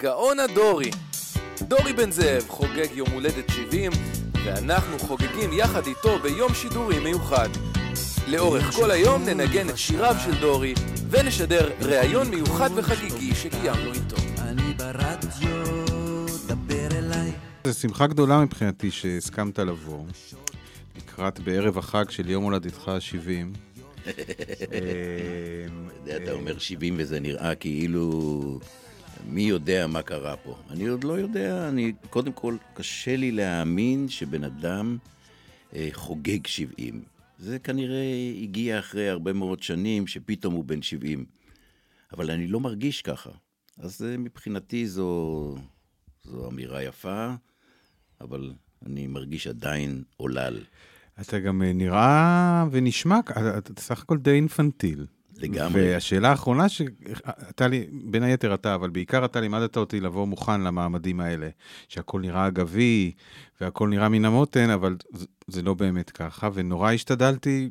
גאון הדורי. דורי בן זאב חוגג יום הולדת 70, ואנחנו חוגגים יחד איתו ביום שידורי מיוחד. לאורך כל היום ננגן את שיריו של דורי, ונשדר ראיון מיוחד וחגיגי שקיימנו איתו. אני ברדיו, דבר אליי. זו שמחה גדולה מבחינתי שהסכמת לבוא, לקראת בערב החג של יום הולדתך ה-70. יודע, אתה אומר 70 וזה נראה כאילו... מי יודע מה קרה פה? אני עוד לא יודע, אני... קודם כל, קשה לי להאמין שבן אדם אה, חוגג 70. זה כנראה הגיע אחרי הרבה מאוד שנים, שפתאום הוא בן 70. אבל אני לא מרגיש ככה. אז אה, מבחינתי זו, זו אמירה יפה, אבל אני מרגיש עדיין עולל. אתה גם אה, נראה ונשמע, אתה סך הכל די אינפנטיל. לגמרי. והשאלה האחרונה שאתה לי, בין היתר אתה, אבל בעיקר אתה לימדת אותי לבוא מוכן למעמדים האלה, שהכל נראה אגבי והכל נראה מן המותן, אבל זה, זה לא באמת ככה, ונורא השתדלתי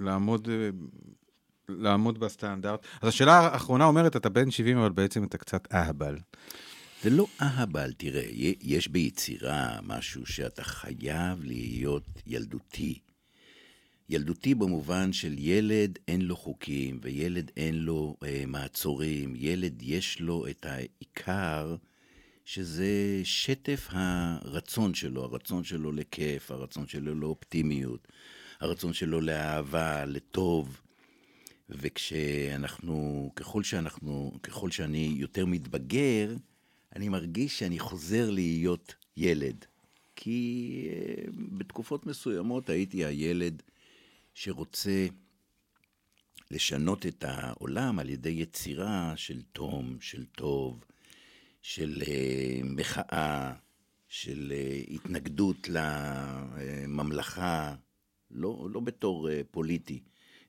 לעמוד, אה, לעמוד בסטנדרט. אז השאלה האחרונה אומרת, אתה בן 70, אבל בעצם אתה קצת אהבל. זה לא אהבל, תראה, יש ביצירה משהו שאתה חייב להיות ילדותי. ילדותי במובן של ילד אין לו חוקים, וילד אין לו אה, מעצורים, ילד יש לו את העיקר, שזה שטף הרצון שלו, הרצון שלו לכיף, הרצון שלו לאופטימיות, הרצון שלו לאהבה, לטוב. וכשאנחנו, ככל שאנחנו, ככל שאני יותר מתבגר, אני מרגיש שאני חוזר להיות ילד. כי אה, בתקופות מסוימות הייתי הילד שרוצה לשנות את העולם על ידי יצירה של תום, של טוב, של uh, מחאה, של uh, התנגדות לממלכה, לא, לא בתור uh, פוליטי,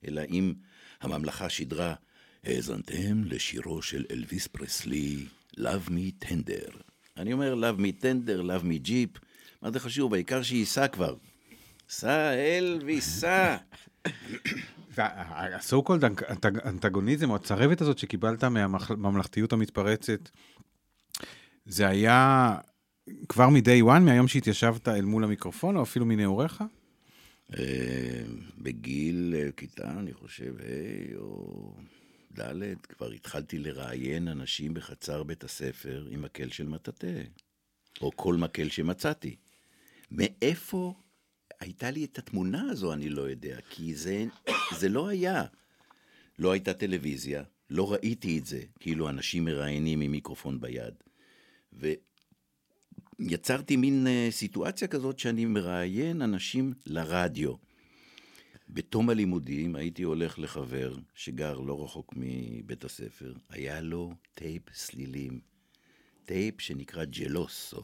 אלא אם הממלכה שידרה, האזנתם לשירו של אלוויס פרסלי, Love Me Tender. אני אומר Love Me Tender, Love Me Jeep, מה זה חשוב? העיקר שייסע כבר. סע, אלווי, סע. והסו קולד אנטגוניזם, או הצרבת הזאת שקיבלת מהממלכתיות המתפרצת, זה היה כבר מ-day one, מהיום שהתיישבת אל מול המיקרופון, או אפילו מנעוריך? אה, בגיל אה, כיתה, אני חושב, ה' או ד', כבר התחלתי לראיין אנשים בחצר בית הספר עם מקל של מטאטא, או כל מקל שמצאתי. מאיפה הייתה לי את התמונה הזו, אני לא יודע, כי זה, זה לא היה. לא הייתה טלוויזיה, לא ראיתי את זה, כאילו אנשים מראיינים עם מיקרופון ביד. ויצרתי מין אה, סיטואציה כזאת שאני מראיין אנשים לרדיו. בתום הלימודים הייתי הולך לחבר שגר לא רחוק מבית הספר, היה לו טייפ סלילים, טייפ שנקרא ג'לוסו.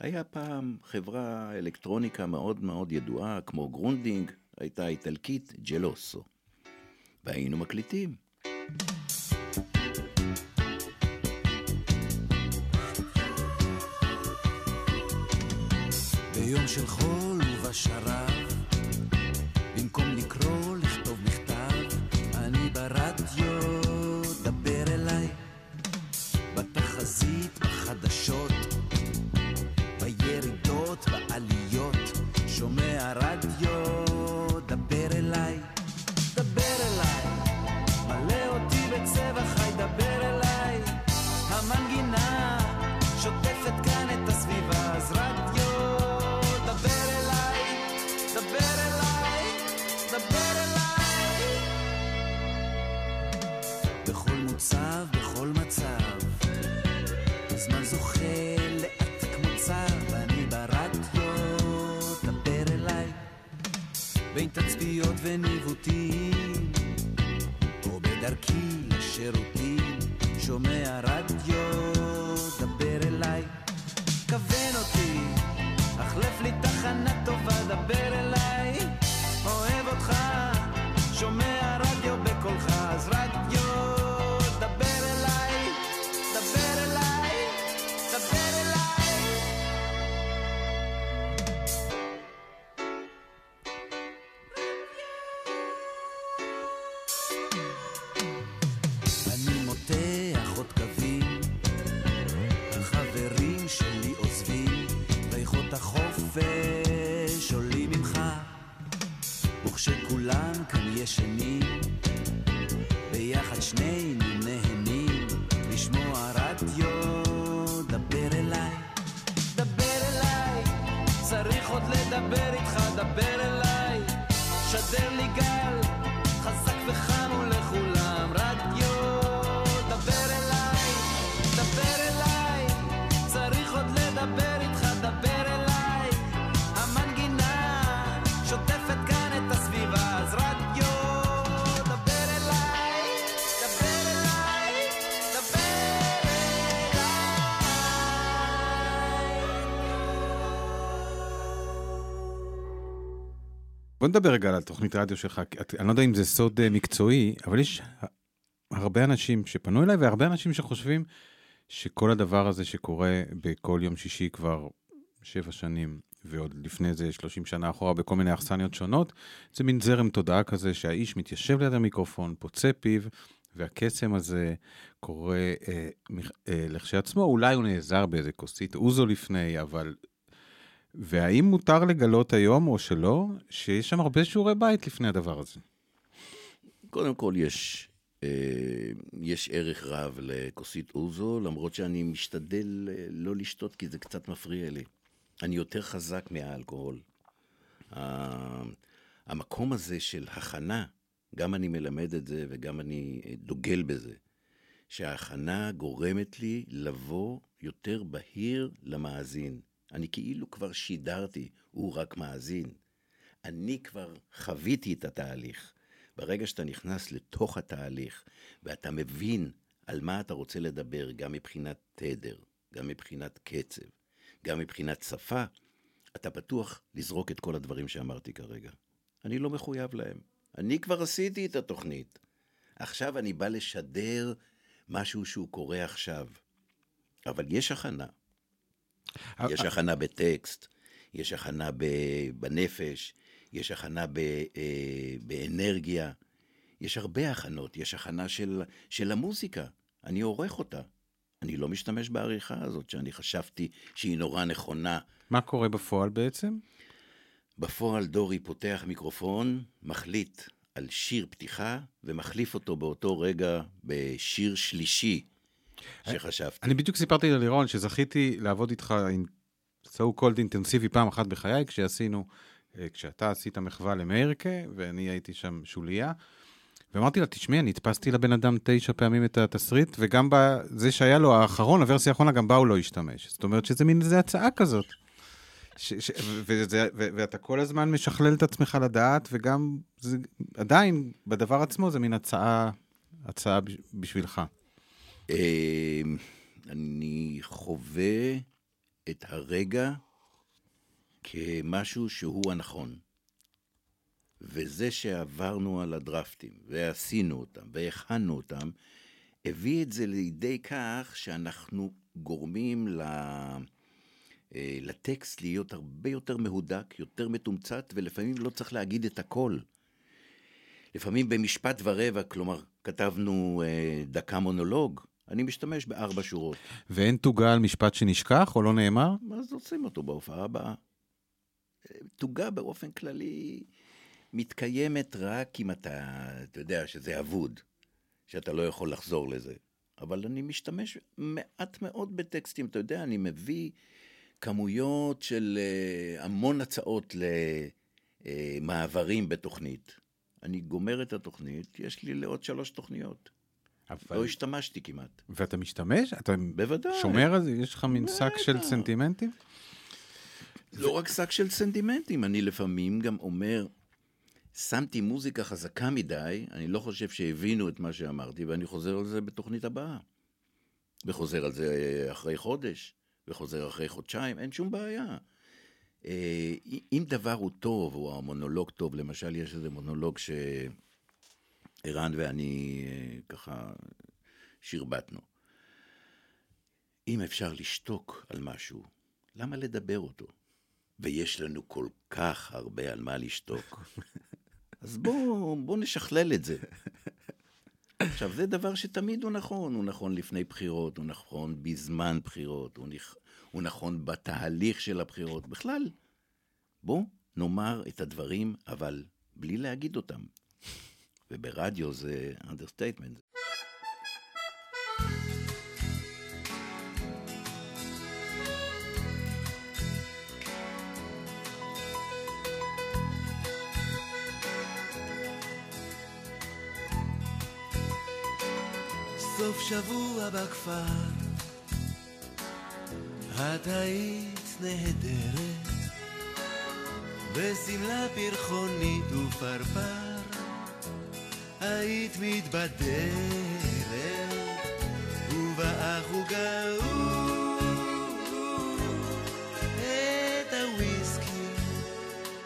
היה פעם חברה אלקטרוניקה מאוד מאוד ידועה, כמו גרונדיג, הייתה איטלקית, ג'לוסו. והיינו מקליטים. ביום של חול ובשרב, במקום לקרוא, לכתוב מכתב, אני ברדיו, דבר אליי. בתחזית, בחדשות, בעליות, שומע רדיו, וניווטים, או בדרכי לשירותים, שומע רדיו, דבר אליי. כוון אותי, החלף לי תחנה טובה, דבר נדבר רגע על התוכנית רדיו שלך. אני לא יודע אם זה סוד אה, מקצועי, אבל יש הרבה אנשים שפנו אליי והרבה אנשים שחושבים שכל הדבר הזה שקורה בכל יום שישי כבר שבע שנים, ועוד לפני זה 30 שנה אחורה בכל מיני אכסניות שונות, זה מין זרם תודעה כזה שהאיש מתיישב ליד המיקרופון, פוצה פיו, והקסם הזה קורה אה, אה, לכשעצמו, אולי הוא נעזר באיזה כוסית אוזו לפני, אבל והאם מותר לגלות היום, או שלא, שיש שם הרבה שיעורי בית לפני הדבר הזה? קודם כל, יש, אה, יש ערך רב לכוסית אוזו, למרות שאני משתדל אה, לא לשתות כי זה קצת מפריע לי. אני יותר חזק מהאלכוהול. ה- המקום הזה של הכנה, גם אני מלמד את זה וגם אני אה, דוגל בזה, שההכנה גורמת לי לבוא יותר בהיר למאזין. אני כאילו כבר שידרתי, הוא רק מאזין. אני כבר חוויתי את התהליך. ברגע שאתה נכנס לתוך התהליך, ואתה מבין על מה אתה רוצה לדבר, גם מבחינת תדר, גם מבחינת קצב, גם מבחינת שפה, אתה פתוח לזרוק את כל הדברים שאמרתי כרגע. אני לא מחויב להם. אני כבר עשיתי את התוכנית. עכשיו אני בא לשדר משהו שהוא קורה עכשיו. אבל יש הכנה. יש הכנה בטקסט, יש הכנה בנפש, יש הכנה אה, באנרגיה, יש הרבה הכנות, יש הכנה של, של המוזיקה, אני עורך אותה. אני לא משתמש בעריכה הזאת, שאני חשבתי שהיא נורא נכונה. מה קורה בפועל בעצם? בפועל דורי פותח מיקרופון, מחליט על שיר פתיחה, ומחליף אותו באותו רגע בשיר שלישי שחשבתי. אני בדיוק סיפרתי ללירון שזכיתי לעבוד איתך עם so called אינטנסיבי פעם אחת בחיי, כשעשינו, אה, כשאתה עשית מחווה למאירקה, ואני הייתי שם שוליה. ואמרתי לה, תשמעי, אני הדפסתי לבן אדם תשע פעמים את התסריט, וגם בזה שהיה לו האחרון, הוורסיה האחרונה, גם בה הוא לא השתמש. זאת אומרת שזה מין איזה הצעה כזאת. ש, ש, וזה, ו, ואתה כל הזמן משכלל את עצמך לדעת, וגם זה, עדיין, בדבר עצמו זה מין הצעה, הצעה בש- בשבילך. אה, אני חווה את הרגע כמשהו שהוא הנכון. וזה שעברנו על הדרפטים, ועשינו אותם, והכנו אותם, הביא את זה לידי כך שאנחנו גורמים ל... אה, לטקסט להיות הרבה יותר מהודק, יותר מתומצת, ולפעמים לא צריך להגיד את הכל. לפעמים במשפט ורבע, כלומר, כתבנו אה, דקה מונולוג, אני משתמש בארבע שורות. ואין תוגה על משפט שנשכח או לא נאמר? אז עושים אותו בהופעה הבאה. אה, תוגה באופן כללי מתקיימת רק אם אתה, אתה יודע שזה אבוד, שאתה לא יכול לחזור לזה. אבל אני משתמש מעט מאוד בטקסטים, אתה יודע, אני מביא כמויות של אה, המון הצעות למעברים בתוכנית. אני גומר את התוכנית, יש לי לעוד שלוש תוכניות. אבל... לא השתמשתי כמעט. ואתה משתמש? אתה בוודאי. שומר על זה? יש לך מין שק של. סנטימנטים? לא רק שק של סנטימנטים, אני לפעמים גם אומר, שמתי מוזיקה חזקה מדי, אני לא חושב שהבינו את מה שאמרתי, ואני חוזר על זה בתוכנית הבאה. וחוזר על זה אחרי חודש, וחוזר אחרי חודשיים, אין שום בעיה. אה, אם דבר הוא טוב, או המונולוג טוב, למשל יש איזה מונולוג שערן ואני אה, ככה שרבטנו. אם אפשר לשתוק על משהו, למה לדבר אותו? ויש לנו כל כך הרבה על מה לשתוק. אז בואו בוא נשכלל את זה. עכשיו, זה דבר שתמיד הוא נכון. הוא נכון לפני בחירות, הוא נכון בזמן בחירות, הוא, נכ... הוא נכון בתהליך של הבחירות. בכלל, בואו נאמר את הדברים, אבל בלי להגיד אותם. וברדיו זה understatement. סוף שבוע בכפר, את היית נהדרת, בשמלה פרחונית ופרפר, היית מתבדרת, ובאח וגאו את הוויסקי,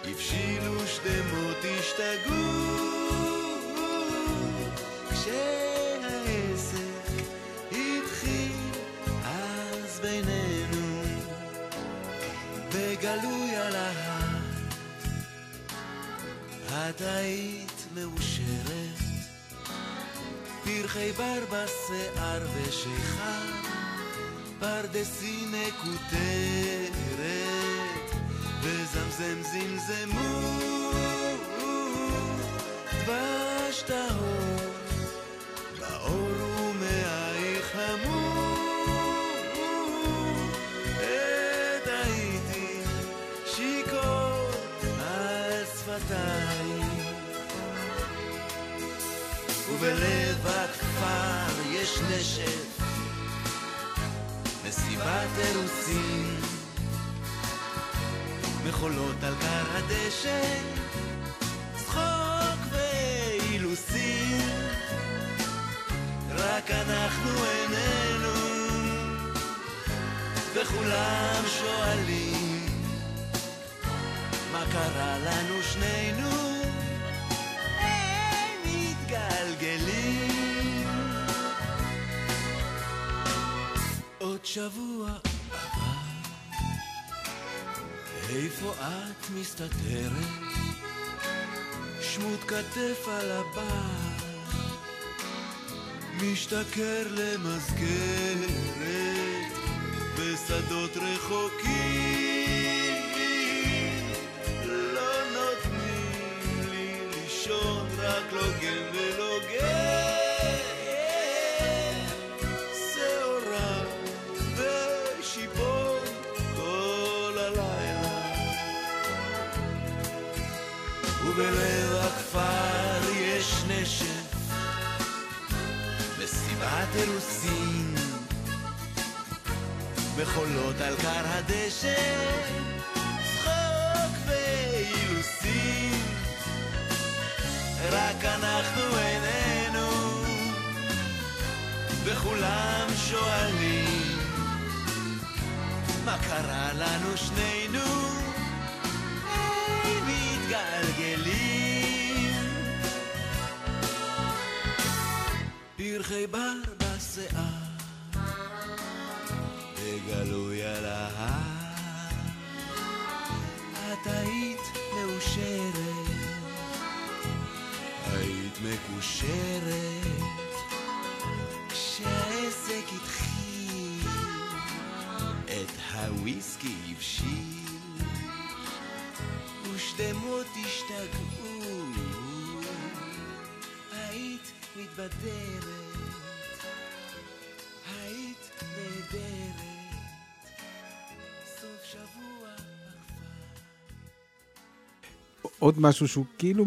הבשילו שדמות השתגעו, כשהעסק התחיל אז בינינו, בגלוי על ההר, את היית מאושרת, פרחי בר בשיער ושיכר, פרדסים מקוטרת, וזמזם זמזמו, דבש טהור, נשף, מסיבת אירוסין, מחולות על כר הדשא, צחוק ואילוסין, רק אנחנו איננו, וכולם שואלים, מה קרה לנו שבוע עבר, איפה את מסתתרת? שמוט כתף על הבר, משתכר למסגרת בשדות רחוקים. לא נותנים לי לישון, רק לוגן ולוגן. מסיבת אירוסין, בחולות על כר הדשא, צחוק ואילוסין, רק אנחנו איננו, וכולם שואלים, מה קרה לנו שנינו? הם מתגלגלים. פרחי בר בשיער, בגלוי על ההר, את היית מאושרת, היית מקושרת, כשהעסק התחיל, את הוויסקי הבשיל. ושדמות השתגעו, היית מתבדרת, עוד משהו שהוא כאילו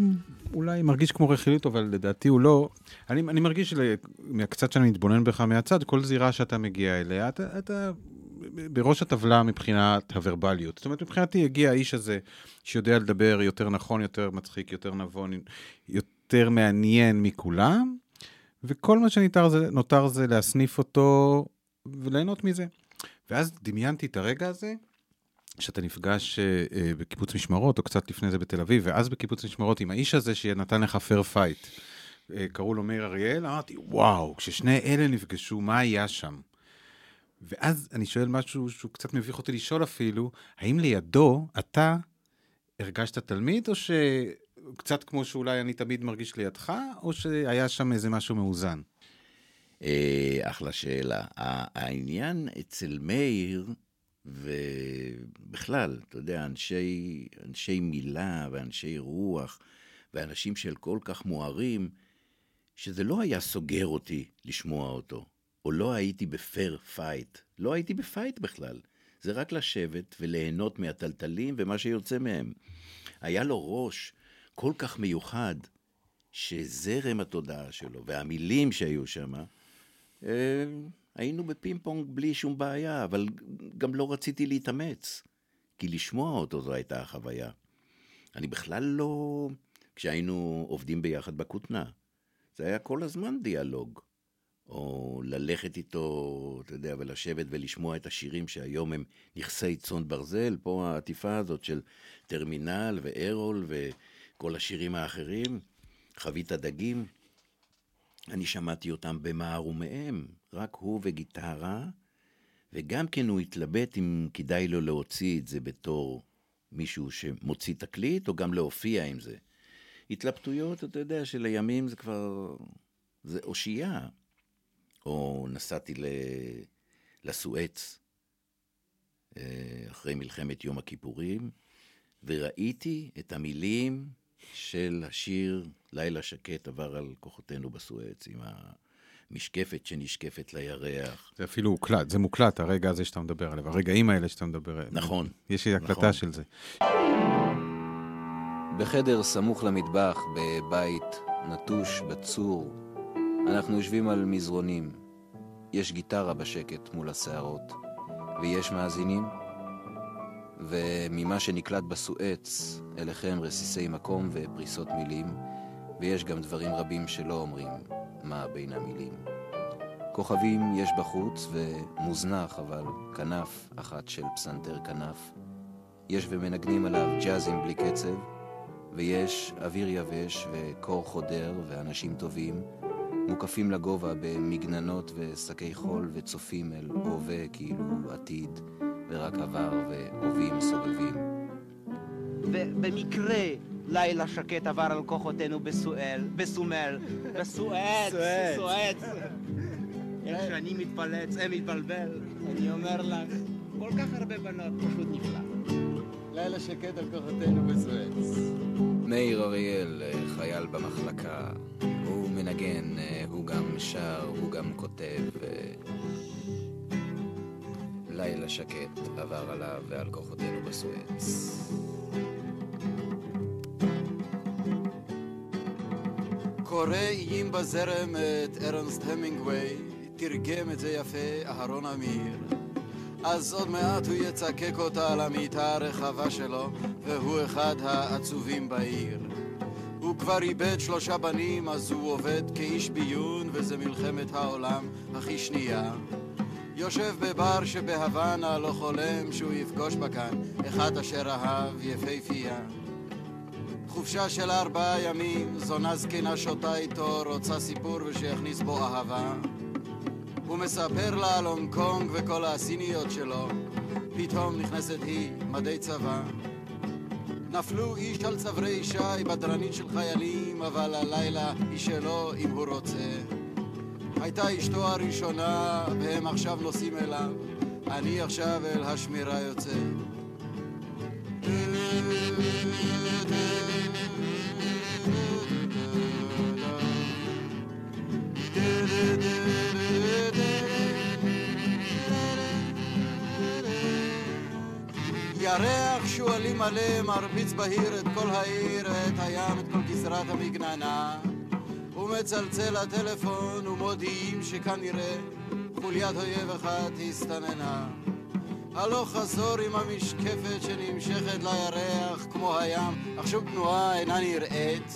אולי מרגיש כמו רכילות, אבל לדעתי הוא לא. אני, אני מרגיש שמקצת שאני מתבונן בך מהצד, כל זירה שאתה מגיע אליה, אתה, אתה בראש הטבלה מבחינת הוורבליות. זאת אומרת, מבחינתי הגיע האיש הזה שיודע לדבר יותר נכון, יותר מצחיק, יותר נבון, יותר מעניין מכולם, וכל מה שנותר זה, זה להסניף אותו וליהנות מזה. ואז דמיינתי את הרגע הזה, שאתה נפגש אה, בקיבוץ משמרות, או קצת לפני זה בתל אביב, ואז בקיבוץ משמרות עם האיש הזה שנתן לך fair fight. אה, קראו לו מאיר אריאל, אמרתי, וואו, כששני אלה נפגשו, מה היה שם? ואז אני שואל משהו שהוא קצת מביך אותי לשאול אפילו, האם לידו אתה הרגשת תלמיד, או שקצת כמו שאולי אני תמיד מרגיש לידך, או שהיה שם איזה משהו מאוזן? אה, אחלה שאלה. העניין אצל מאיר, ובכלל, אתה יודע, אנשי, אנשי מילה ואנשי רוח, ואנשים של כל כך מוארים, שזה לא היה סוגר אותי לשמוע אותו, או לא הייתי ב fair fight. לא הייתי ב fight בכלל. זה רק לשבת וליהנות מהתלתלים ומה שיוצא מהם. היה לו ראש כל כך מיוחד, שזרם התודעה שלו והמילים שהיו שם, היינו בפינג פונג בלי שום בעיה, אבל גם לא רציתי להתאמץ, כי לשמוע אותו זו הייתה החוויה. אני בכלל לא... כשהיינו עובדים ביחד בכותנה, זה היה כל הזמן דיאלוג. או ללכת איתו, אתה יודע, ולשבת ולשמוע את השירים שהיום הם נכסי צאן ברזל, פה העטיפה הזאת של טרמינל וארול וכל השירים האחרים, חבית הדגים. אני שמעתי אותם במער ומהם, רק הוא וגיטרה, וגם כן הוא התלבט אם כדאי לו להוציא את זה בתור מישהו שמוציא תקליט, או גם להופיע עם זה. התלבטויות, אתה יודע, שלימים זה כבר... זה אושייה. או נסעתי לסואץ אה, אחרי מלחמת יום הכיפורים, וראיתי את המילים של השיר לילה שקט עבר על כוחותינו בסואץ, עם המשקפת שנשקפת לירח. זה אפילו הוקלט, זה מוקלט, הרגע הזה שאתה מדבר עליו, הרגעים האלה שאתה מדבר עליהם. נכון. יש לי הקלטה נכון. של זה. בחדר סמוך למטבח, בבית נטוש, בצור, אנחנו יושבים על מזרונים. יש גיטרה בשקט מול הסערות, ויש מאזינים, וממה שנקלט בסואץ, אליכם רסיסי מקום ופריסות מילים, ויש גם דברים רבים שלא אומרים מה בין המילים. כוכבים יש בחוץ, ומוזנח, אבל כנף אחת של פסנתר כנף. יש ומנגנים עליו ג'אזים בלי קצב, ויש אוויר יבש וקור חודר ואנשים טובים, מוקפים לגובה במגננות ושקי חול וצופים אל הווה כאילו עתיד, ורק עבר והווים סובבים. ובמקרה לילה שקט עבר על כוחותינו בסואל, בסומל, בסואץ, סואץ. איך שאני מתפלץ, אה מתבלבל, אני אומר לך, כל כך הרבה בנות, פשוט נפלא. לילה שקט על כוחותינו בסואץ. מאיר אריאל, אה, חייל במחלקה, הוא מנגן, אה, הוא גם שר, הוא גם כותב. לילה שקט עבר עליו ועל כוחותינו בסואץ. קורא איים בזרם את ארנסט המינגווי, תרגם את זה יפה אהרון אמיר. אז עוד מעט הוא יצקק אותה על המיטה הרחבה שלו, והוא אחד העצובים בעיר. הוא כבר איבד שלושה בנים, אז הוא עובד כאיש ביון, וזה מלחמת העולם הכי שנייה. יושב בבר שבהוואנה, לא חולם שהוא יפגוש בה כאן, אחד אשר אהב יפהפייה. חופשה של ארבעה ימים, זונה זקנה שותה איתו, רוצה סיפור ושיכניס בו אהבה. הוא מספר לה על הונג קונג וכל הסיניות שלו, פתאום נכנסת היא, מדי צבא. נפלו איש על צברי שי, בדרנית של חיילים, אבל הלילה היא שלו אם הוא רוצה. הייתה אשתו הראשונה, והם עכשיו נוסעים אליו, אני עכשיו אל השמירה יוצא. ירח שועלים מלא מרביץ בהיר את כל העיר, את הים, את כל גזרת המגננה. הוא מצלצל לטלפון ומודיעים שכנראה חוליית אויב אחת הסתננה. הלוך חזור עם המשקפת שנמשכת לירח כמו הים, אך שום תנועה אינה נראית.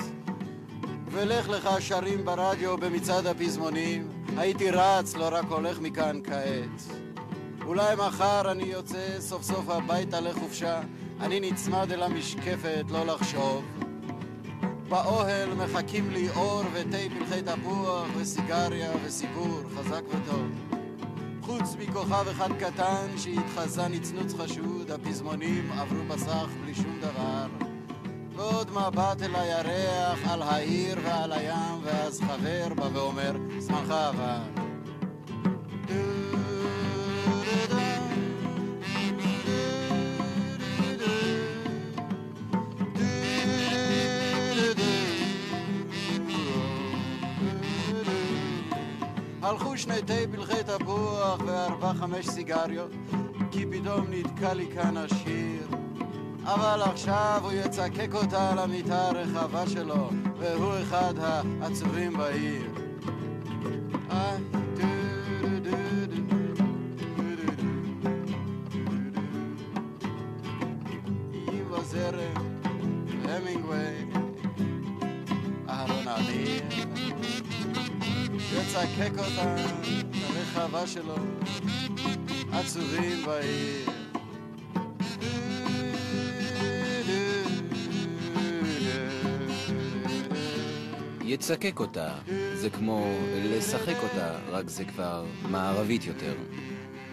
ולך לך שרים ברדיו במצעד הפזמונים, הייתי רץ, לא רק הולך מכאן כעת. אולי מחר אני יוצא סוף סוף הביתה לחופשה, אני נצמד אל המשקפת, לא לחשוב. באוהל מחכים לי אור ותה פלחי תפוח וסיגריה וסיפור חזק וטוב. חוץ מכוכב אחד קטן שהתחזה נצנוץ חשוד, הפזמונים עברו בסך בלי שום דבר. ועוד מבט אל הירח, על העיר ועל הים, ואז חבר בא ואומר, זמנך עבר. הלכו שני תה פלחי תפוח וארבע חמש סיגריות, כי פתאום נתקע לי כאן השיר. אבל עכשיו הוא יצקק אותה על המיטה הרחבה שלו, והוא אחד העצובים בעיר. איי, יצקק אותה לרחבה שלו, עצובים בעיר. יצקק אותה, זה כמו לשחק אותה, רק זה כבר מערבית יותר.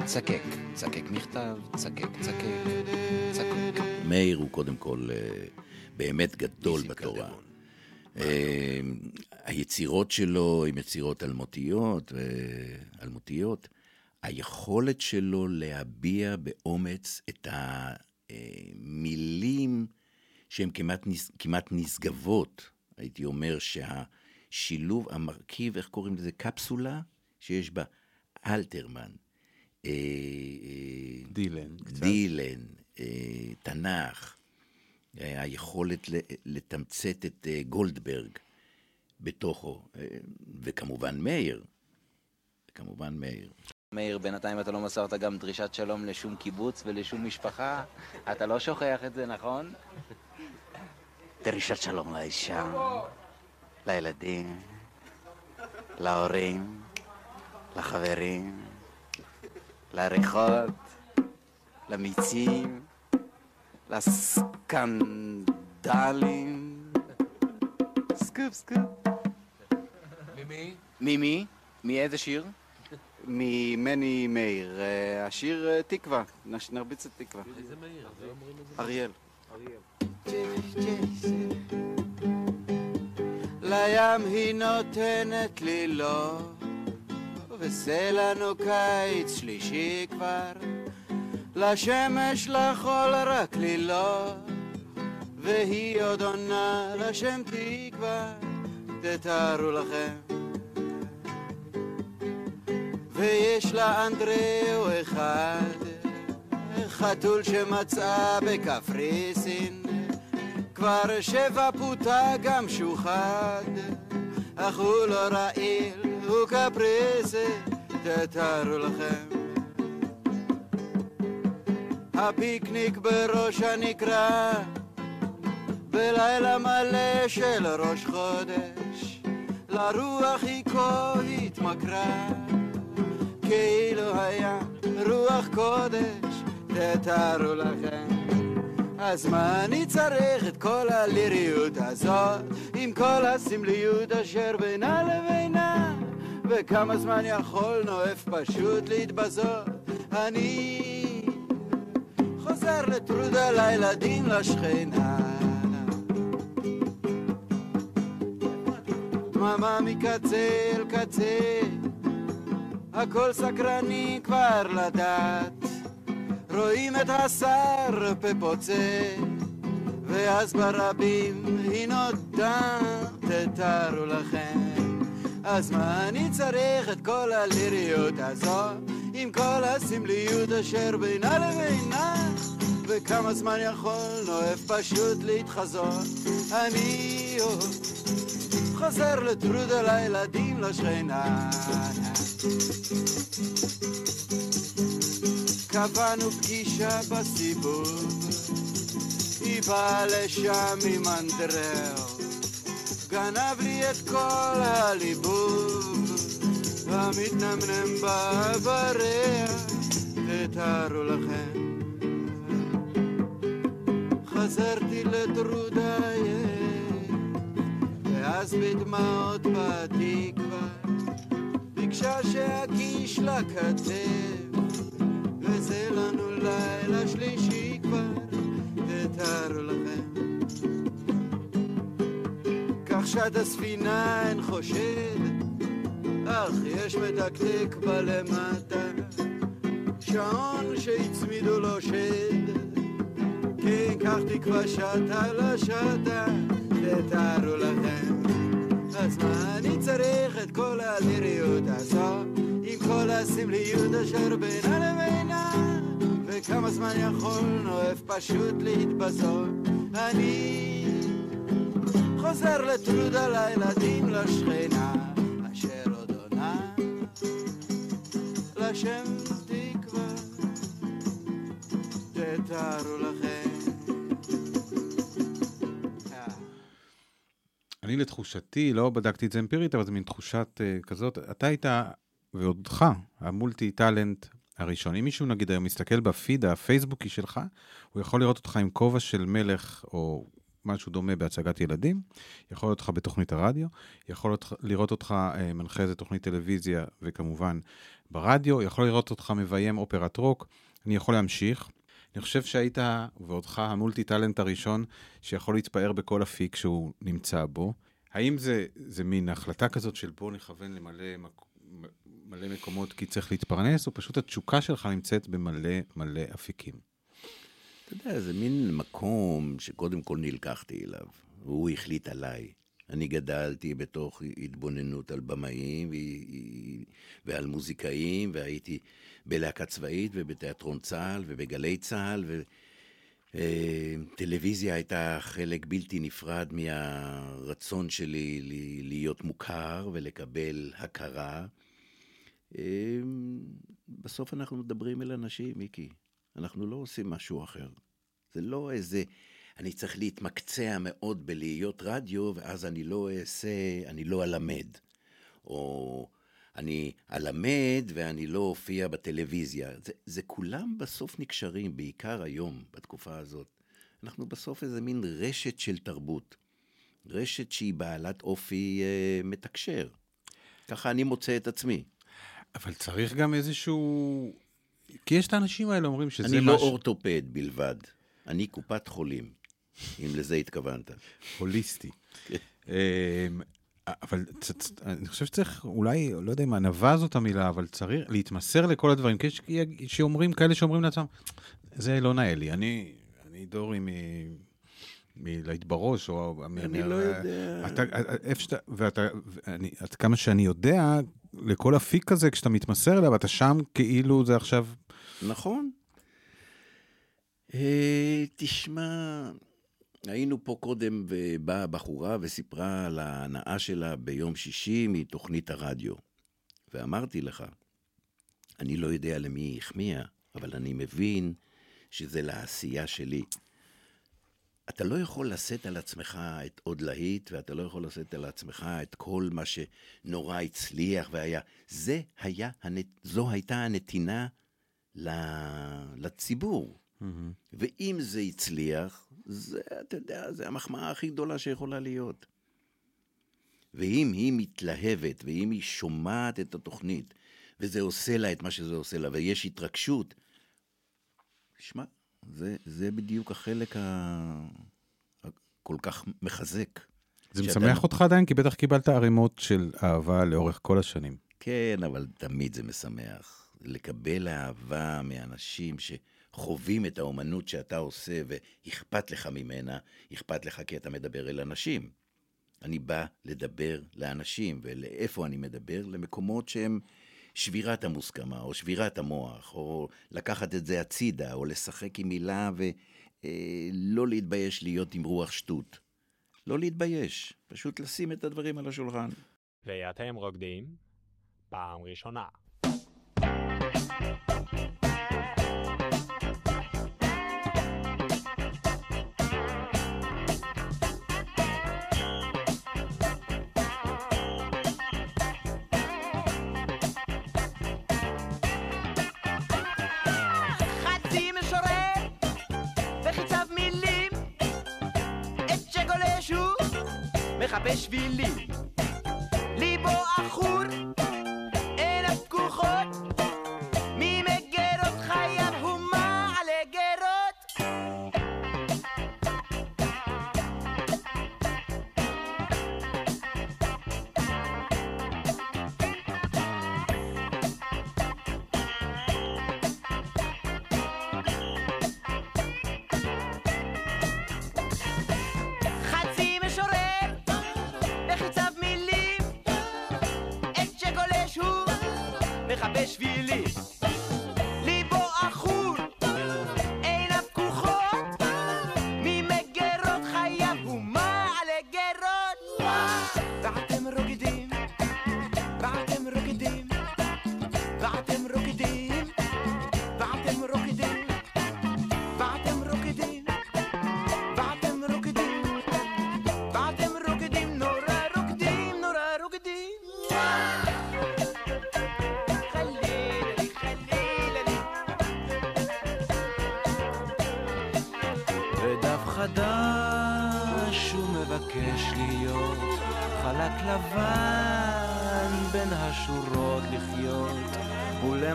צקק, צקק מכתב, צקק, צקק, צקק. מאיר הוא קודם כל אה, באמת גדול בתורה. קלדרון. אה, היצירות שלו הן יצירות אלמותיות, אה, אלמותיות. היכולת שלו להביע באומץ את המילים שהן כמעט, כמעט נשגבות. הייתי אומר שהשילוב, המרכיב, איך קוראים לזה? קפסולה, שיש בה אלתרמן, אה, דילן. דילן, תנ"ך, היכולת ל- לתמצת את אה, גולדברג בתוכו, אה, וכמובן מאיר, כמובן מאיר. מאיר, בינתיים אתה לא מסרת גם דרישת שלום לשום קיבוץ ולשום משפחה. אתה לא שוכח את זה, נכון? דרישת שלום לאישה, לילדים, להורים, לחברים, לעריכות, למיצים, לסקנדלים. סקופ, סקופ. ממי? ממי? מאיזה שיר? ממני מאיר, אה, השיר אה, תקווה, נרביץ את תקווה. איזה מאיר? לא. אריאל. לים היא נותנת לי לא, וזה לנו קיץ שלישי כבר. לשמש לחול רק לי לא, והיא עוד עונה לשם תקווה, תתארו לכם. ויש לה אנדריאו אחד, חתול שמצאה בקפריסין, כבר שבע פוטה גם שוחד, אך הוא לא רעיל, הוא קפריסי, תתארו לכם. הפיקניק בראש הנקרה, בלילה מלא של ראש חודש, לרוח היא כה התמכרה, כאילו היה רוח קודש, תתארו לכם. אז מה אני צריך את כל הליריות הזאת, עם כל הסמליות אשר בינה לבינה, וכמה זמן יכול נואף פשוט להתבזות? אני חוזר לטרודה לילדים לשכנה. דממה מקצה אל קצה, הכל סקרני כבר לדעת. רואים את השר פפוצה, ואז ברבים היא נודע, תתארו לכם. אז מה אני צריך את כל הליריות הזאת, עם כל הסמליות אשר בינה לבינה, וכמה זמן יכול נואף פשוט להתחזות. אני חוזר לטרודה לילדים לשכנה. קבענו פגישה בסיבוב, היא באה לשם עם אנדראו, גנב לי את כל הליבוב, המתנמנם בריח, תתארו לכם. חזרתי לטרודייך, ואז בדמעות בתקווה, ביקשה שאגיש לה כתף. וזה לנו לילה שלישי כבר, תתארו לכם. כך שעת הספינה אין חושד, אך יש מתקתק בלמטה, שעון שהצמידו לו שד. כן, כך תקווה שטה לשטה, תתארו לכם. אז מה אני צריך את כל הליריות הזו, עם כל הסמליות אשר בינה לבינה, וכמה זמן יכולנו אוהב פשוט להתבזות. אני חוזר לטרודה לילדים לשכנה, אשר עוד עונה לשם תקווה. תתארו לכם. אני לתחושתי, לא בדקתי את זה אמפירית, אבל זה מין תחושת uh, כזאת, אתה היית, ועודך, המולטי טאלנט הראשון. אם מישהו נגיד היום מסתכל בפיד הפייסבוקי שלך, הוא יכול לראות אותך עם כובע של מלך, או משהו דומה בהצגת ילדים, יכול לראות אותך בתוכנית הרדיו, יכול להיות- לראות אותך uh, מנחה איזה תוכנית טלוויזיה, וכמובן ברדיו, יכול לראות אותך מביים אופרת רוק, אני יכול להמשיך. אני חושב שהיית, ועודך, המולטי טאלנט הראשון שיכול להתפאר בכל אפיק שהוא נמצא בו. האם זה, זה מין החלטה כזאת של בוא נכוון למלא מק... מלא מקומות כי צריך להתפרנס, או פשוט התשוקה שלך נמצאת במלא מלא אפיקים? אתה יודע, זה מין מקום שקודם כל נלקחתי אליו, והוא החליט עליי. אני גדלתי בתוך התבוננות על במאים ועל מוזיקאים, והייתי בלהקה צבאית ובתיאטרון צה"ל ובגלי צה"ל, וטלוויזיה הייתה חלק בלתי נפרד מהרצון שלי להיות מוכר ולקבל הכרה. אה, בסוף אנחנו מדברים אל אנשים, מיקי. אנחנו לא עושים משהו אחר. זה לא איזה, אני צריך להתמקצע מאוד בלהיות רדיו, ואז אני לא אעשה, אני לא אלמד. או אני אלמד ואני לא אופיע בטלוויזיה. זה, זה כולם בסוף נקשרים, בעיקר היום, בתקופה הזאת. אנחנו בסוף איזה מין רשת של תרבות. רשת שהיא בעלת אופי אה, מתקשר. ככה אני מוצא את עצמי. אבל צריך גם איזשהו... כי יש את האנשים האלה אומרים שזה אני לא משהו אורתופד בלבד, אני קופת חולים, אם לזה התכוונת. הוליסטי. אמ, אבל אני חושב שצריך, אולי, לא יודע אם ענווה זאת המילה, אבל צריך להתמסר לכל הדברים. כי יש שאומרים, כאלה שאומרים לעצמם, זה לא נאה לי, אני, אני דורי מ... מלהיט בראש, או... אני לא יודע. אתה, איפה שאתה, ואתה, ואני, עד כמה שאני יודע, לכל אפיק כזה, כשאתה מתמסר אליו, אתה שם כאילו זה עכשיו... נכון. אה, תשמע, היינו פה קודם ובאה בחורה וסיפרה על ההנאה שלה ביום שישי מתוכנית הרדיו. ואמרתי לך, אני לא יודע למי היא החמיאה, אבל אני מבין שזה לעשייה שלי. אתה לא יכול לשאת על עצמך את עוד להיט, ואתה לא יכול לשאת על עצמך את כל מה שנורא הצליח והיה. זה היה. זו הייתה הנתינה ל... לציבור. ואם זה הצליח, זה, אתה יודע, זה המחמאה הכי גדולה שיכולה להיות. ואם היא מתלהבת, ואם היא שומעת את התוכנית, וזה עושה לה את מה שזה עושה לה, ויש התרגשות, שמע, זה, זה בדיוק החלק ה... הכל כך מחזק. זה שאתה- משמח אותך עדיין? כי בטח קיבלת ערימות של אהבה לאורך כל השנים. כן, אבל תמיד זה משמח. לקבל אהבה מאנשים שחווים את האומנות שאתה עושה ואכפת לך ממנה, אכפת לך כי אתה מדבר אל אנשים. אני בא לדבר לאנשים, ולאיפה אני מדבר? למקומות שהם שבירת המוסכמה, או שבירת המוח, או לקחת את זה הצידה, או לשחק עם מילה ולא להתבייש להיות עם רוח שטות. לא להתבייש, פשוט לשים את הדברים על השולחן. ואתם רוקדים פעם ראשונה. מחפש שבילים ליבו עכור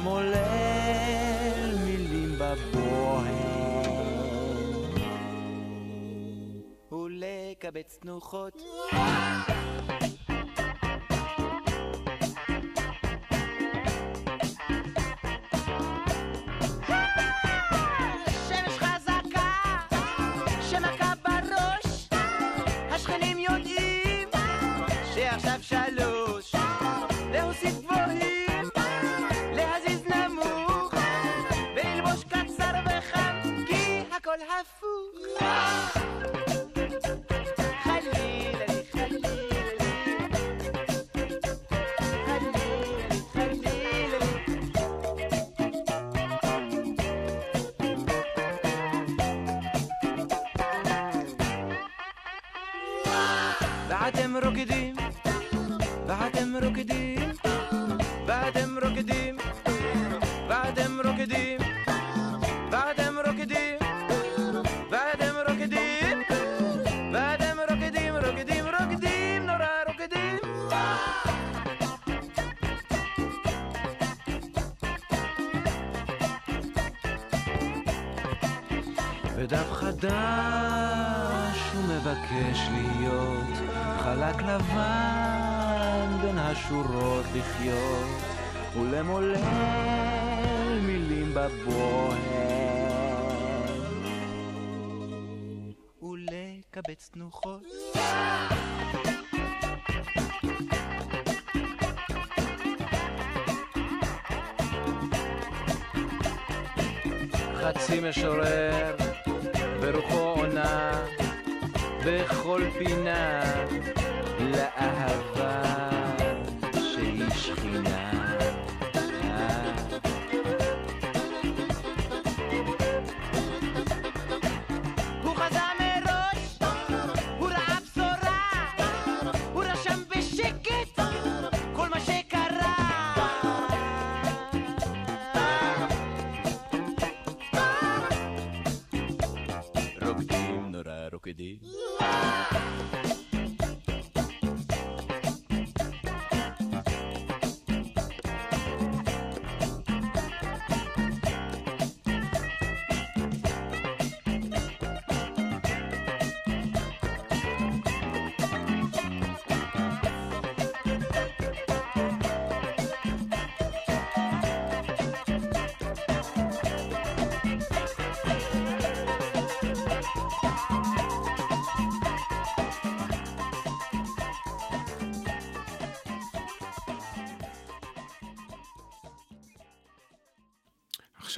ולמולל מילים בבוהן ולקבץ תנוחות. ולקבץ תנוחות. חצי משורר ברוחו עונה בכל פינה לאהבה שהיא שכינה.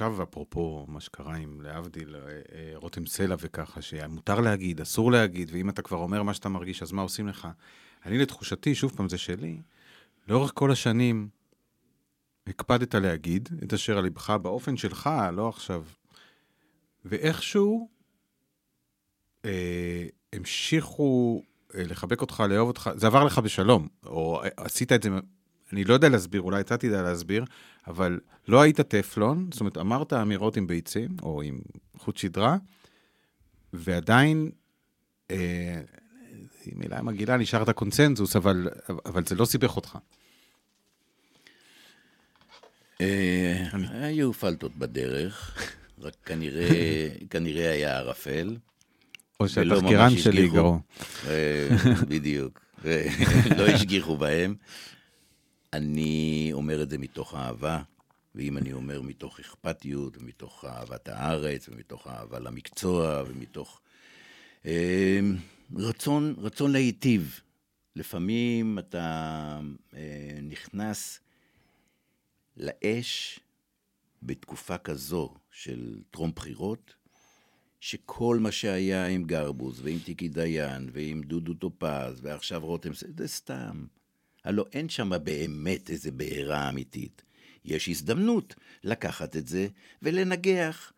עכשיו, אפרופו מה שקרה עם, להבדיל, אה, אה, רותם סלע וככה, שמותר להגיד, אסור להגיד, ואם אתה כבר אומר מה שאתה מרגיש, אז מה עושים לך? אני, לתחושתי, שוב פעם, זה שלי, לאורך כל השנים הקפדת להגיד את אשר על לבך באופן שלך, לא עכשיו. ואיכשהו אה, המשיכו אה, לחבק אותך, לאהוב אותך, זה עבר לך בשלום, או אה, עשית את זה, אני לא יודע להסביר, אולי אתה תדע להסביר, אבל לא היית טפלון, זאת אומרת, אמרת אמירות עם ביצים, או עם חוט שדרה, ועדיין, אה, היא מילה מגעילה, נשארת קונצנזוס, אבל, אבל זה לא סיבך אותך. אה, היו פלטות בדרך, רק כנראה, כנראה היה ערפל. או שהתחקירן שלי. גרוע. אה, בדיוק. אה, לא השגיחו בהם. אני אומר את זה מתוך אהבה, ואם אני אומר מתוך אכפתיות, ומתוך אהבת הארץ, ומתוך אהבה למקצוע, ומתוך אה, רצון, רצון להיטיב. לפעמים אתה אה, נכנס לאש בתקופה כזו של טרום בחירות, שכל מה שהיה עם גרבוז ועם טיקי דיין ועם דודו טופז ועכשיו רותם, זה סתם. הלוא אין שם באמת איזה בעירה אמיתית. יש הזדמנות לקחת את זה ולנגח.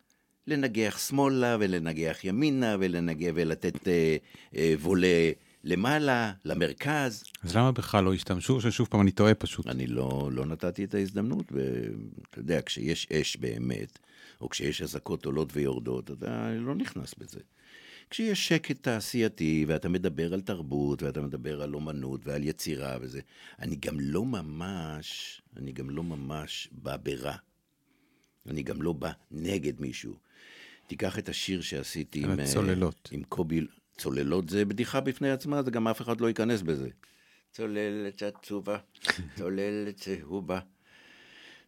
לנגח שמאלה ולנגח ימינה ולנגח ולתת אה, אה, וולה למעלה, למרכז. אז למה בכלל לא השתמשו, ששוב פעם אני טועה פשוט. אני לא, לא נתתי את ההזדמנות, ואתה יודע, כשיש אש באמת, או כשיש אזעקות עולות ויורדות, אתה לא נכנס בזה. כשיש שקט תעשייתי, ואתה מדבר על תרבות, ואתה מדבר על אומנות ועל יצירה וזה, אני גם לא ממש, אני גם לא ממש בא ברע. אני גם לא בא נגד מישהו. תיקח את השיר שעשיתי עם, אה, הצוללות. עם קובי, צוללות זה בדיחה בפני עצמה, זה גם אף אחד לא ייכנס בזה. צוללת עצובה, צוללת צהובה,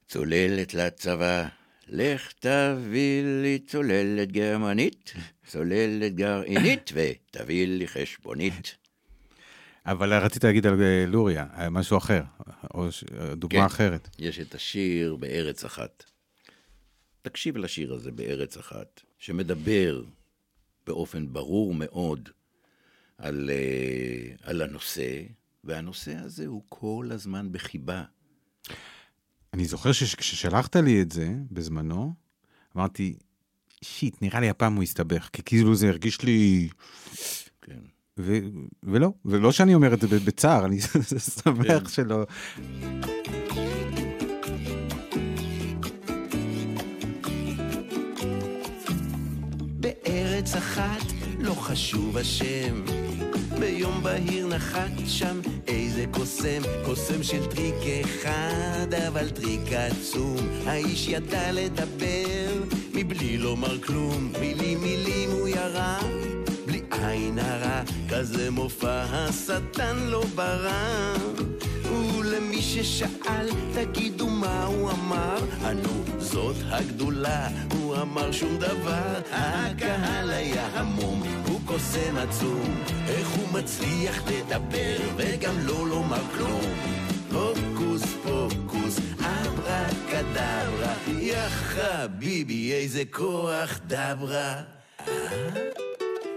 צוללת לצבא, לך תביא לי צוללת גרמנית, צוללת גרעינית, ותביא לי חשבונית. אבל רצית להגיד על אה, לוריה, אה, משהו אחר, או אה, דוגמה כן. אחרת. יש את השיר בארץ אחת. תקשיב לשיר הזה בארץ אחת, שמדבר באופן ברור מאוד על, על הנושא, והנושא הזה הוא כל הזמן בחיבה. אני זוכר שכששלחת לי את זה בזמנו, אמרתי, שיט, נראה לי הפעם הוא הסתבך, כי כאילו זה הרגיש לי... כן. ו... ולא, ולא שאני אומר את זה בצער, אני שמח כן. שלא... בארץ אחת, לא חשוב השם. ביום בהיר נחת שם איזה קוסם, קוסם של טריק אחד, אבל טריק עצום. האיש ידע לדבר, מבלי לומר כלום, מילים מילים הוא ירה, בלי עין הרע, כזה מופע השטן לא ברא. ולמי ששאל, תגידו מה הוא אמר? ענו, זאת הגדולה, הוא אמר שום דבר. הקהל היה המום, הוא קוסם עצום. איך הוא מצליח לדבר וגם לא לומר כלום? הוקוס פוקוס, אברה קדברה, יא חביבי, איזה כוח דברה.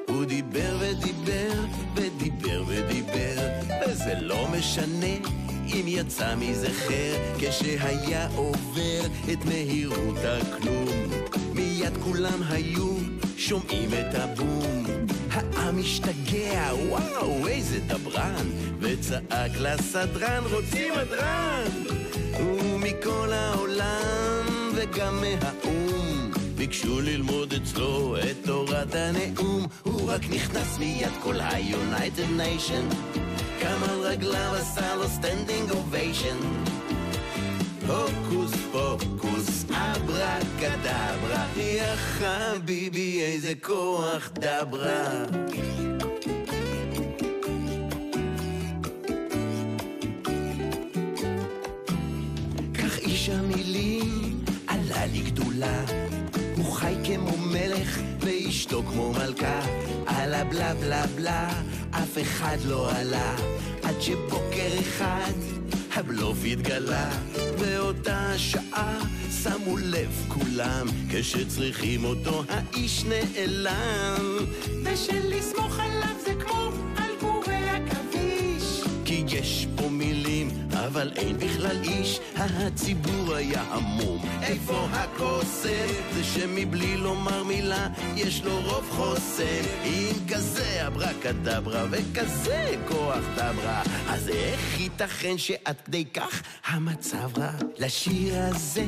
הוא דיבר ודיבר ודיבר ודיבר וזה לא משנה אם יצא מזכר כשהיה עובר את מהירות הכלום מיד כולם היו שומעים את הבום. העם השתגע, וואו, איזה דברן. וצעק לסדרן, רוצים הדרן? ומכל העולם וגם מהאו"ם ביקשו ללמוד אצלו את תורת הנאום. הוא רק נכנס מיד כל ה-United Nation. קם על רגליו עשה לו standing ovation הוקוס פוקוס אברה קדברה יא חביבי איזה כוח דברה. כך איש המילים עלה לגדולה הוא חי כמו מלך ואשתו כמו מלכה. על הבלה בלה בלה אף אחד לא עלה. עד שבוקר אחד הבלוף התגלה באותה שעה שמו לב כולם כשצריכים אותו האיש נעלם. ושלסמוך עליו אבל אין בכלל איש הציבור היה המום. איפה הקוסם זה שמבלי לומר מילה יש לו רוב חוסם עם כזה אברקדברה וכזה כוח דברה אז איך ייתכן שעד כדי כך המצב רע? לשיר הזה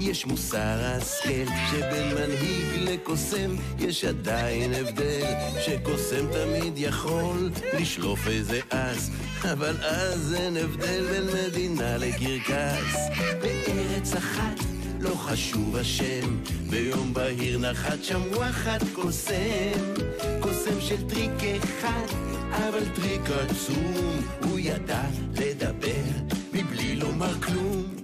יש מוסר השכל שבין מנהיג לקוסם יש עדיין הבדל שקוסם תמיד יכול לשלוף איזה אס אבל אז אין הבדל בין מדינה לקרקס. בארץ אחת לא חשוב השם ביום בהיר נחת שם וואחד קוסם. קוסם של טריק אחד אבל טריק עצום הוא ידע לדבר מבלי לומר כלום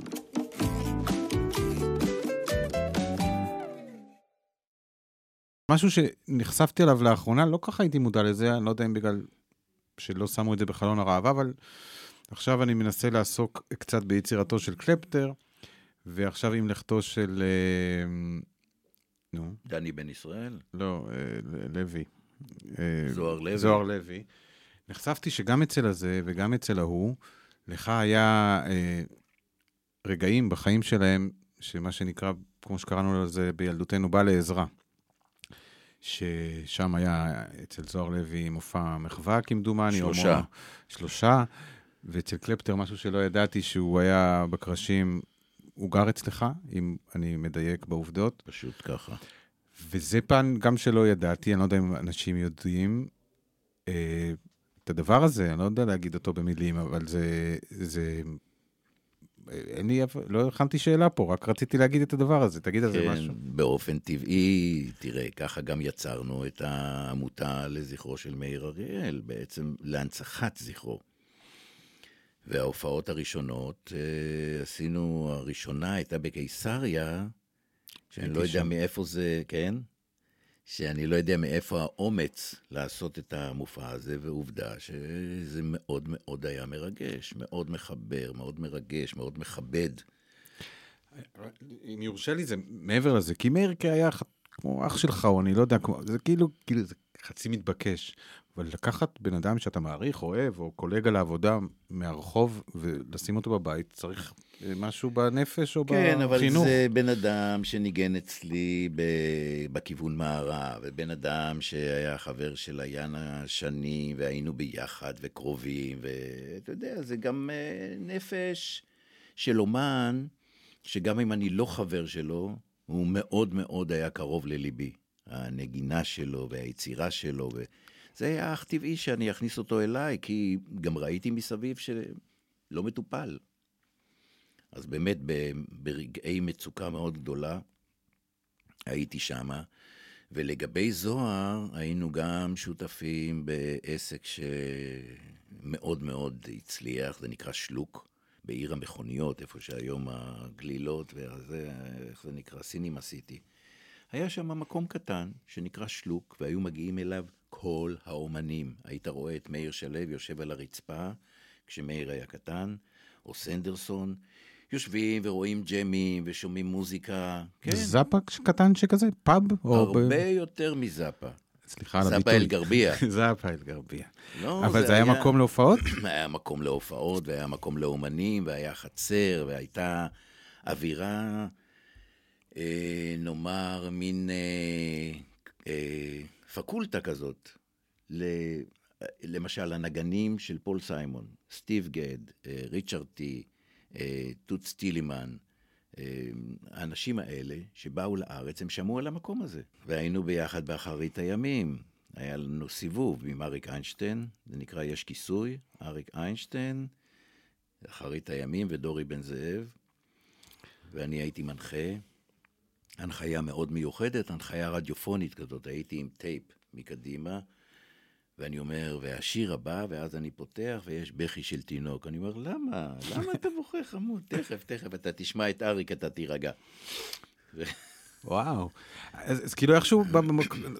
משהו שנחשפתי אליו לאחרונה, לא ככה הייתי מודע לזה, אני לא יודע אם בגלל שלא שמו את זה בחלון הראווה, אבל עכשיו אני מנסה לעסוק קצת ביצירתו של קלפטר, ועכשיו עם לכתו של... אה, נו, דני בן ישראל? לא, אה, לוי. אה, זוהר לוי. זוהר לוי. נחשפתי שגם אצל הזה וגם אצל ההוא, לך היה אה, רגעים בחיים שלהם, שמה שנקרא, כמו שקראנו לזה בילדותנו, בא לעזרה. ששם היה אצל זוהר לוי מופע מחווה כמדומני. שלושה. מו- שלושה. ואצל קלפטר משהו שלא ידעתי, שהוא היה בקרשים, הוא גר אצלך, אם אני מדייק בעובדות. פשוט ככה. וזה פן גם שלא ידעתי, אני לא יודע אם אנשים יודעים אה, את הדבר הזה, אני לא יודע להגיד אותו במילים, אבל זה... זה אין לי, לא הכנתי שאלה פה, רק רציתי להגיד את הדבר הזה, תגיד על זה כן, משהו. באופן טבעי, תראה, ככה גם יצרנו את העמותה לזכרו של מאיר אריאל, בעצם להנצחת זכרו. וההופעות הראשונות, אה, עשינו, הראשונה הייתה בקיסריה, שאני לא יודע. מאיפה זה, כן? שאני לא יודע מאיפה האומץ לעשות את המופע הזה, ועובדה שזה מאוד מאוד היה מרגש, מאוד מחבר, מאוד מרגש, מאוד מכבד. אם יורשה לי, זה מעבר לזה, כי מאיר היה כמו אח שלך, או אני לא יודע, כמו, זה כאילו, כאילו, זה חצי מתבקש. אבל לקחת בן אדם שאתה מעריך, אוהב, או קולגה לעבודה מהרחוב, ולשים אותו בבית, צריך משהו בנפש או כן, אבל בחינוך. זה בן אדם שניגן אצלי ב- בכיוון מערב, ובן אדם שהיה חבר של עיינה שנים, והיינו ביחד וקרובים, ואתה יודע, זה גם אה, נפש של אומן, שגם אם אני לא חבר שלו, הוא מאוד מאוד היה קרוב לליבי. הנגינה שלו והיצירה שלו, וזה היה אך טבעי שאני אכניס אותו אליי, כי גם ראיתי מסביב שלא מטופל. אז באמת, ברגעי מצוקה מאוד גדולה, הייתי שמה. ולגבי זוהר, היינו גם שותפים בעסק שמאוד מאוד הצליח, זה נקרא שלוק, בעיר המכוניות, איפה שהיום הגלילות, וזה, איך זה נקרא? סינימה סיטי. היה שם מקום קטן שנקרא שלוק, והיו מגיעים אליו כל האומנים. היית רואה את מאיר שלו יושב על הרצפה, כשמאיר היה קטן, או סנדרסון, יושבים ורואים ג'מים ושומעים מוזיקה. כן, זאפה קטן שכזה? פאב? או ב- הרבה יותר מזאפה. סליחה על זאפה הביטוי. אל-גרבייה. זאפה אל-גרבייה. לא, אבל זה היה מקום להופעות? היה מקום להופעות, והיה מקום לאומנים, והיה חצר, והייתה אווירה, אה, נאמר, מין אה, אה, פקולטה כזאת. ל, למשל, הנגנים של פול סיימון, סטיב גד, אה, ריצ'רד טי, אה, טוטס טילימן, אה, האנשים האלה שבאו לארץ, הם שמעו על המקום הזה. והיינו ביחד באחרית הימים. היה לנו סיבוב עם אריק איינשטיין, זה נקרא יש כיסוי, אריק איינשטיין, אחרית הימים ודורי בן זאב, ואני הייתי מנחה. הנחיה מאוד מיוחדת, הנחיה רדיופונית כזאת, הייתי עם טייפ מקדימה, ואני אומר, והשיר הבא, ואז אני פותח, ויש בכי של תינוק. אני אומר, למה? למה אתה בוכה חמוד? תכף, תכף, אתה תשמע את אריק, אתה תירגע. וואו. אז, אז כאילו איכשהו.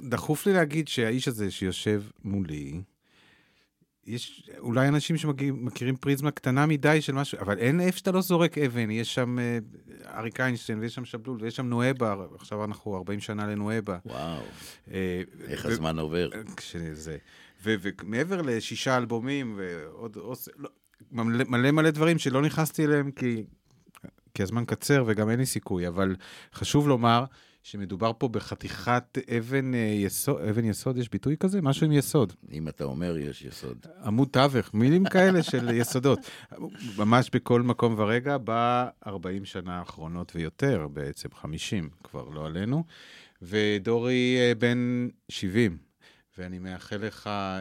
דחוף לי להגיד שהאיש הזה שיושב מולי, יש אולי אנשים שמכירים פריזמה קטנה מדי של משהו, אבל אין איפה שאתה לא זורק אבן, יש שם אה, אריק איינשטיין ויש שם שבלול ויש שם נואבה, עכשיו אנחנו 40 שנה לנואבה. וואו, אה, איך ו- הזמן עובר. כשזה. ומעבר לשישה אלבומים ועוד לא, מלא מלא מלא דברים שלא נכנסתי אליהם כי, כי הזמן קצר וגם אין לי סיכוי, אבל חשוב לומר שמדובר פה בחתיכת אבן אה, יסוד, אבן יסוד, יש ביטוי כזה? משהו עם יסוד. אם אתה אומר, יש יסוד. עמוד תווך, מילים כאלה של יסודות. ממש בכל מקום ורגע, ב-40 שנה האחרונות ויותר, בעצם 50 כבר לא עלינו, ודורי אה, בן 70, ואני מאחל לך אה,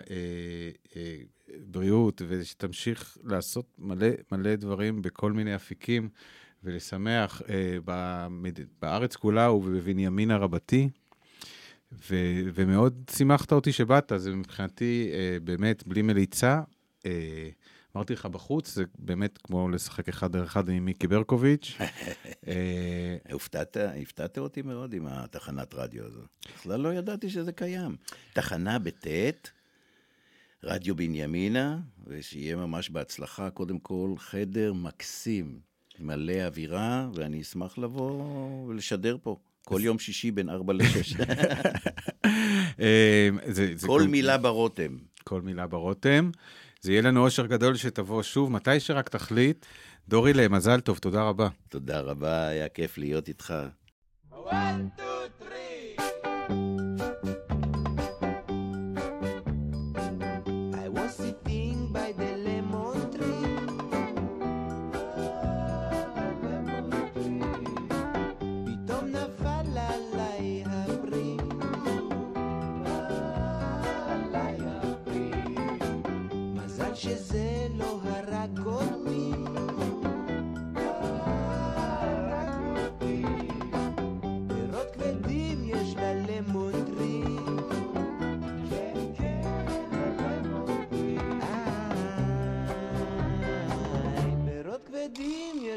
אה, בריאות, ושתמשיך לעשות מלא מלא דברים בכל מיני אפיקים, ולשמח אה, במד... בארץ כולה ובבנימינה רבתי. ו- ומאוד שימחת אותי שבאת, זה מבחינתי אה, באמת בלי מליצה. אה, אמרתי לך בחוץ, זה באמת כמו לשחק אחד על אחד עם מיקי ברקוביץ'. אה, הופתעת, הפתעת אותי מאוד עם התחנת רדיו הזו. בכלל לא ידעתי שזה קיים. תחנה בטית, רדיו בנימינה, ושיהיה ממש בהצלחה, קודם כל, חדר מקסים מלא אווירה, ואני אשמח לבוא ולשדר פה. כל יום שישי בין 4 ל-6. אה, כל מילה ברותם. כל מילה ברותם. זה יהיה לנו אושר גדול שתבוא שוב, מתי שרק תחליט. דורי, למזל טוב, תודה רבה. תודה רבה, היה כיף להיות איתך. I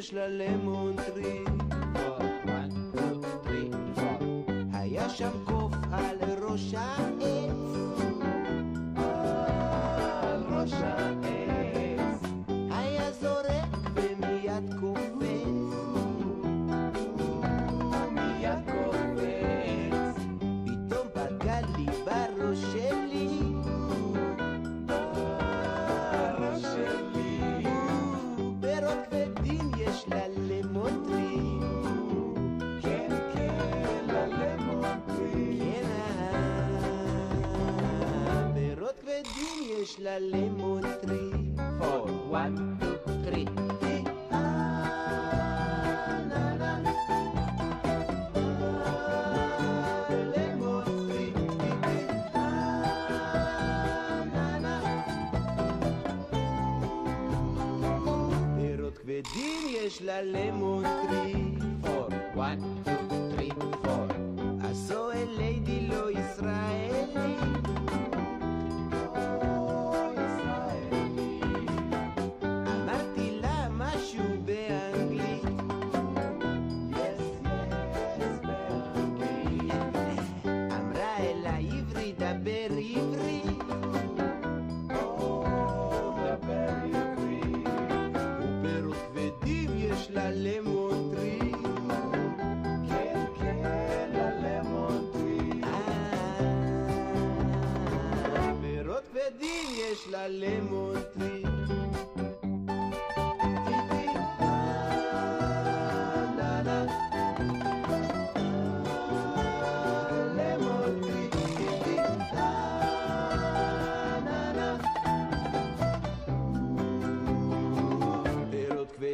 יש ללמון טרי. היה שם קוף על ראש יש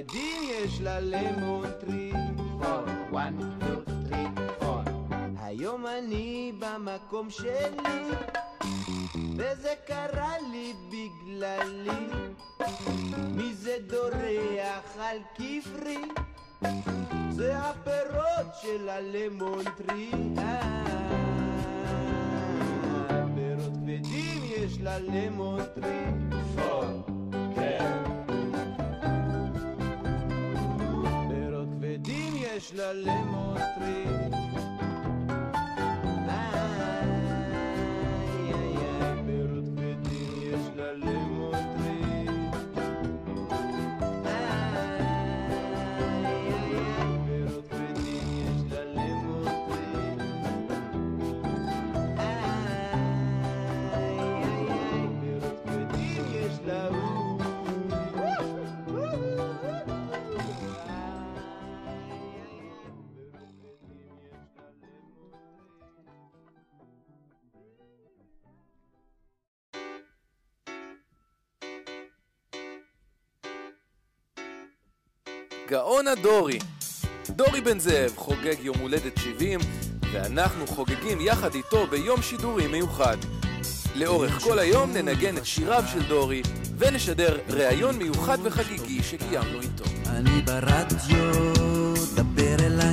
כבדים יש ל lemon tree. Four, one, two, three, four. היום אני במקום שלי, וזה קרה לי בגללי. מי זה דורך על כפרי? זה הפירות של ה lemon tree. פירות כבדים יש ל lemon tree. Four, יש ללמון טרי. גאון הדורי. דורי בן זאב חוגג יום הולדת 70, ואנחנו חוגגים יחד איתו ביום שידורי מיוחד. לאורך כל היום ננגן את שיריו של דורי, ונשדר ראיון מיוחד וחגיגי שקיימנו איתו. אני ברדיו, דבר אליי